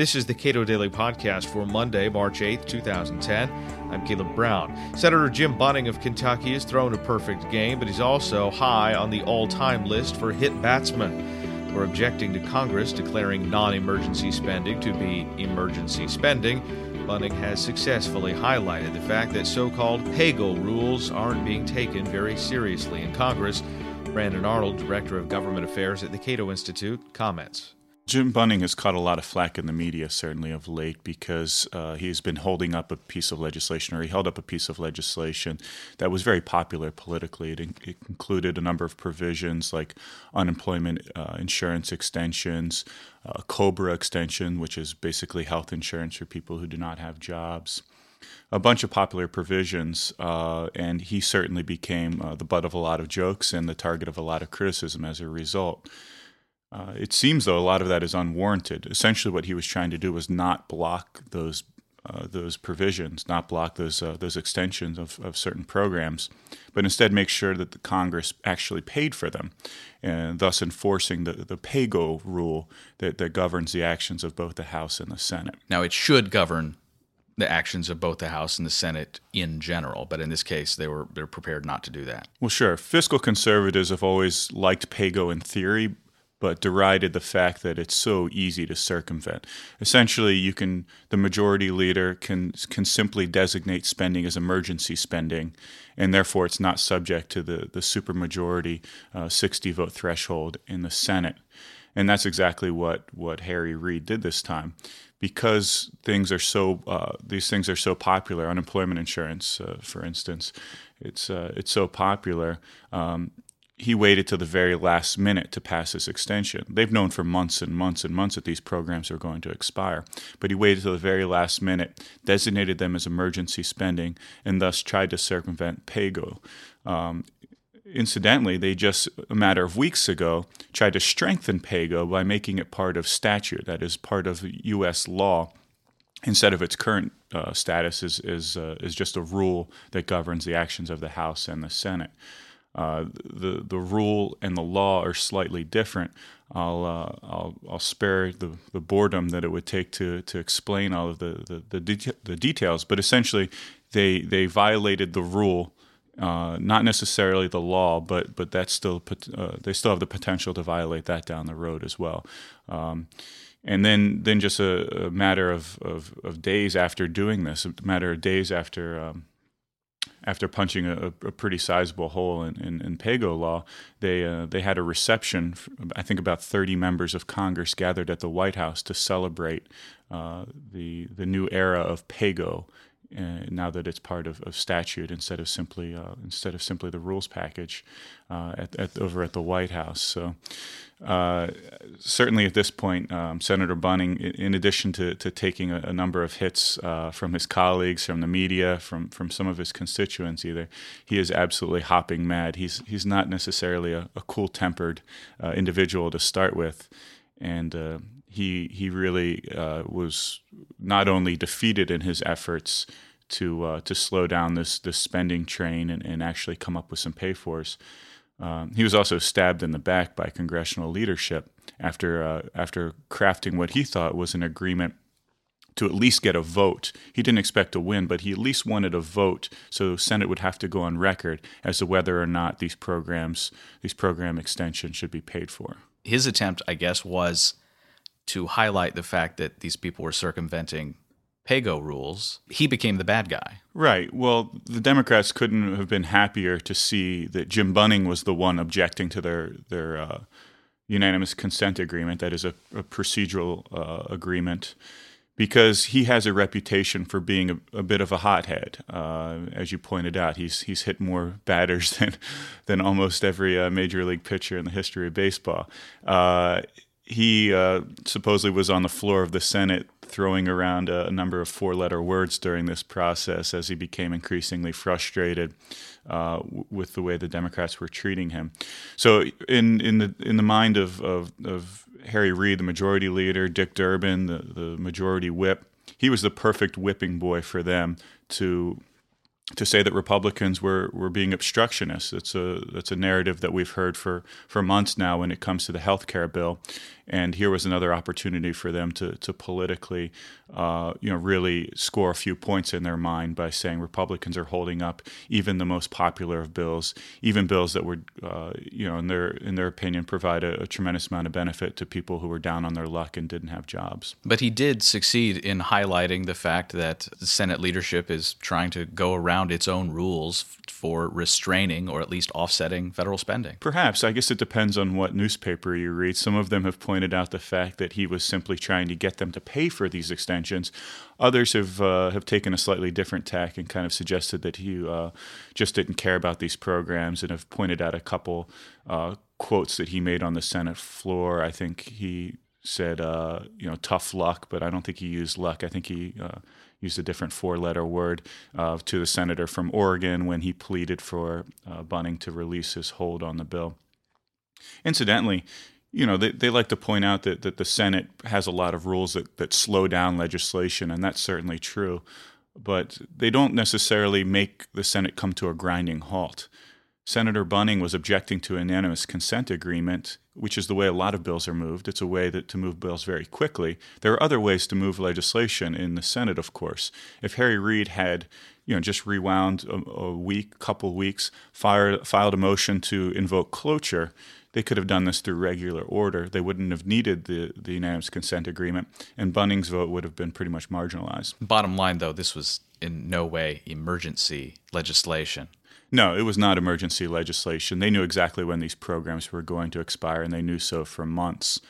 This is the Cato Daily Podcast for Monday, March 8th, 2010. I'm Caleb Brown. Senator Jim Bunning of Kentucky has thrown a perfect game, but he's also high on the all time list for hit batsmen. We're objecting to Congress declaring non emergency spending to be emergency spending. Bunning has successfully highlighted the fact that so called PAYGO rules aren't being taken very seriously in Congress. Brandon Arnold, Director of Government Affairs at the Cato Institute, comments. Jim Bunning has caught a lot of flack in the media, certainly of late, because uh, he's been holding up a piece of legislation, or he held up a piece of legislation that was very popular politically. It, in- it included a number of provisions like unemployment uh, insurance extensions, uh, COBRA extension, which is basically health insurance for people who do not have jobs a bunch of popular provisions, uh, and he certainly became uh, the butt of a lot of jokes and the target of a lot of criticism as a result. Uh, it seems, though, a lot of that is unwarranted. Essentially, what he was trying to do was not block those uh, those provisions, not block those uh, those extensions of, of certain programs, but instead make sure that the Congress actually paid for them, and thus enforcing the the PAYGO rule that, that governs the actions of both the House and the Senate. Now, it should govern the actions of both the House and the Senate in general, but in this case, they were they're prepared not to do that. Well, sure. Fiscal conservatives have always liked PAYGO in theory, but derided the fact that it's so easy to circumvent. Essentially, you can the majority leader can can simply designate spending as emergency spending, and therefore it's not subject to the the supermajority uh, 60 vote threshold in the Senate. And that's exactly what what Harry Reid did this time, because things are so uh, these things are so popular. Unemployment insurance, uh, for instance, it's uh, it's so popular. Um, he waited to the very last minute to pass this extension. They've known for months and months and months that these programs are going to expire, but he waited to the very last minute, designated them as emergency spending, and thus tried to circumvent PAYGO. Um, incidentally, they just a matter of weeks ago tried to strengthen PAYGO by making it part of statute, that is, part of U.S. law instead of its current uh, status is is, uh, is just a rule that governs the actions of the House and the Senate. Uh, the the rule and the law are slightly different. I'll uh, I'll, I'll spare the, the boredom that it would take to, to explain all of the the, the, de- the details, but essentially they they violated the rule, uh, not necessarily the law, but but that's still uh, they still have the potential to violate that down the road as well. Um, and then then just a, a matter of, of, of, days after doing this, a matter of days after um, after punching a, a, pretty sizable hole in, in, in PAYGO law, they uh, they had a reception. I think about 30 members of Congress gathered at the White House to celebrate uh, the the new era of PAYGO. Uh, now that it's part of, of statute instead of simply uh, instead of simply the rules package uh, at, at, over at the White House, so uh, certainly at this point, um, Senator Bunning, in addition to, to taking a, a number of hits uh, from his colleagues, from the media, from, from some of his constituents, either he is absolutely hopping mad. He's he's not necessarily a, a cool tempered uh, individual to start with, and he he really was not only defeated in his efforts to uh, to slow down this this spending train and, and actually come up with some pay fors. Um, he was also stabbed in the back by congressional leadership after uh, after crafting what he thought was an agreement to at least get a vote. He didn't expect to win, but he at least wanted a vote, so Senate would have to go on record as to whether or not these programs, these program extensions, should be paid for. His attempt, I guess, was to highlight the fact that these people were circumventing PAYGO rules, he became the bad guy. Right. Well, the Democrats couldn't have been happier to see that Jim Bunning was the one objecting to their their uh, unanimous consent agreement. That is a, a procedural uh, agreement. Because he has a reputation for being a, a bit of a hothead, uh, as you pointed out, he's he's hit more batters than than almost every uh, major league pitcher in the history of baseball uh, he uh, supposedly was on the floor of the Senate throwing around a, number of four letter words during this process as he became increasingly frustrated uh, with the way the Democrats were treating him. So, in, in, the, in the mind of, of, of Harry Reid, the majority leader, Dick Durbin, the, the majority whip, he was the perfect whipping boy for them to to say that Republicans were, were being obstructionists. It's a that's a narrative that we've heard for, for months now when it comes to the health care bill. And here was another opportunity for them to, to politically, uh, you know, really score a few points in their mind by saying Republicans are holding up even the most popular of bills, even bills that would, uh, you know, in their in their opinion, provide a, a tremendous amount of benefit to people who were down on their luck and didn't have jobs. But he did succeed in highlighting the fact that Senate leadership is trying to go around its own rules for restraining or at least offsetting federal spending. Perhaps. I guess it depends on what newspaper you read. Some of them have pointed out the fact that he was simply trying to get them to pay for these extensions. Others have uh, have taken a slightly different tack and kind of suggested that he uh, just didn't care about these programs and have pointed out a couple uh, quotes that he made on the Senate floor. I think he said, uh, you know, tough luck, but I don't think he used luck. I think he uh, used a different four letter word uh, to the senator from Oregon when he pleaded for uh, Bunning to release his hold on the bill. Incidentally, you know, they, they like to point out that, that the Senate has a lot of rules that, that slow down legislation, and that's certainly true. But they don't necessarily make the Senate come to a grinding halt. Senator Bunning was objecting to an unanimous consent agreement, which is the way a lot of bills are moved. It's a way that, to move bills very quickly. There are other ways to move legislation in the Senate, of course. If Harry Reid had, you know, just rewound a, a week, couple weeks, fired, filed a motion to invoke cloture, they could have done this through regular order. They wouldn't have needed the, the unanimous consent agreement, and Bunning's vote would have been pretty much marginalized. Bottom line, though, this was in no way emergency legislation. No, it was not emergency legislation. They knew exactly when these programs were going to expire, and they knew so for months.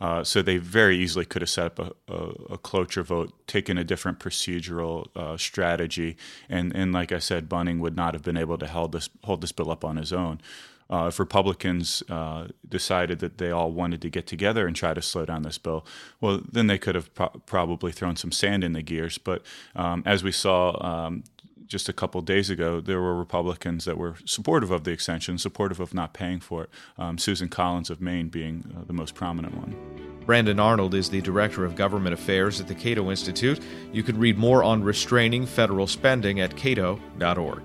Uh, so they very easily could have set up a, a, a cloture vote, taken a different procedural uh, strategy, and, and like I said, Bunning would not have been able to hold this hold this bill up on his own. Uh, if Republicans uh, decided that they all wanted to get together and try to slow down this bill, well, then they could have pro- probably thrown some sand in the gears. But um, as we saw um, just a couple days ago, there were Republicans that were supportive of the extension, supportive of not paying for it. Um, Susan Collins of Maine being uh, the most prominent one. Brandon Arnold is the Director of Government Affairs at the Cato Institute. You can read more on restraining federal spending at cato.org.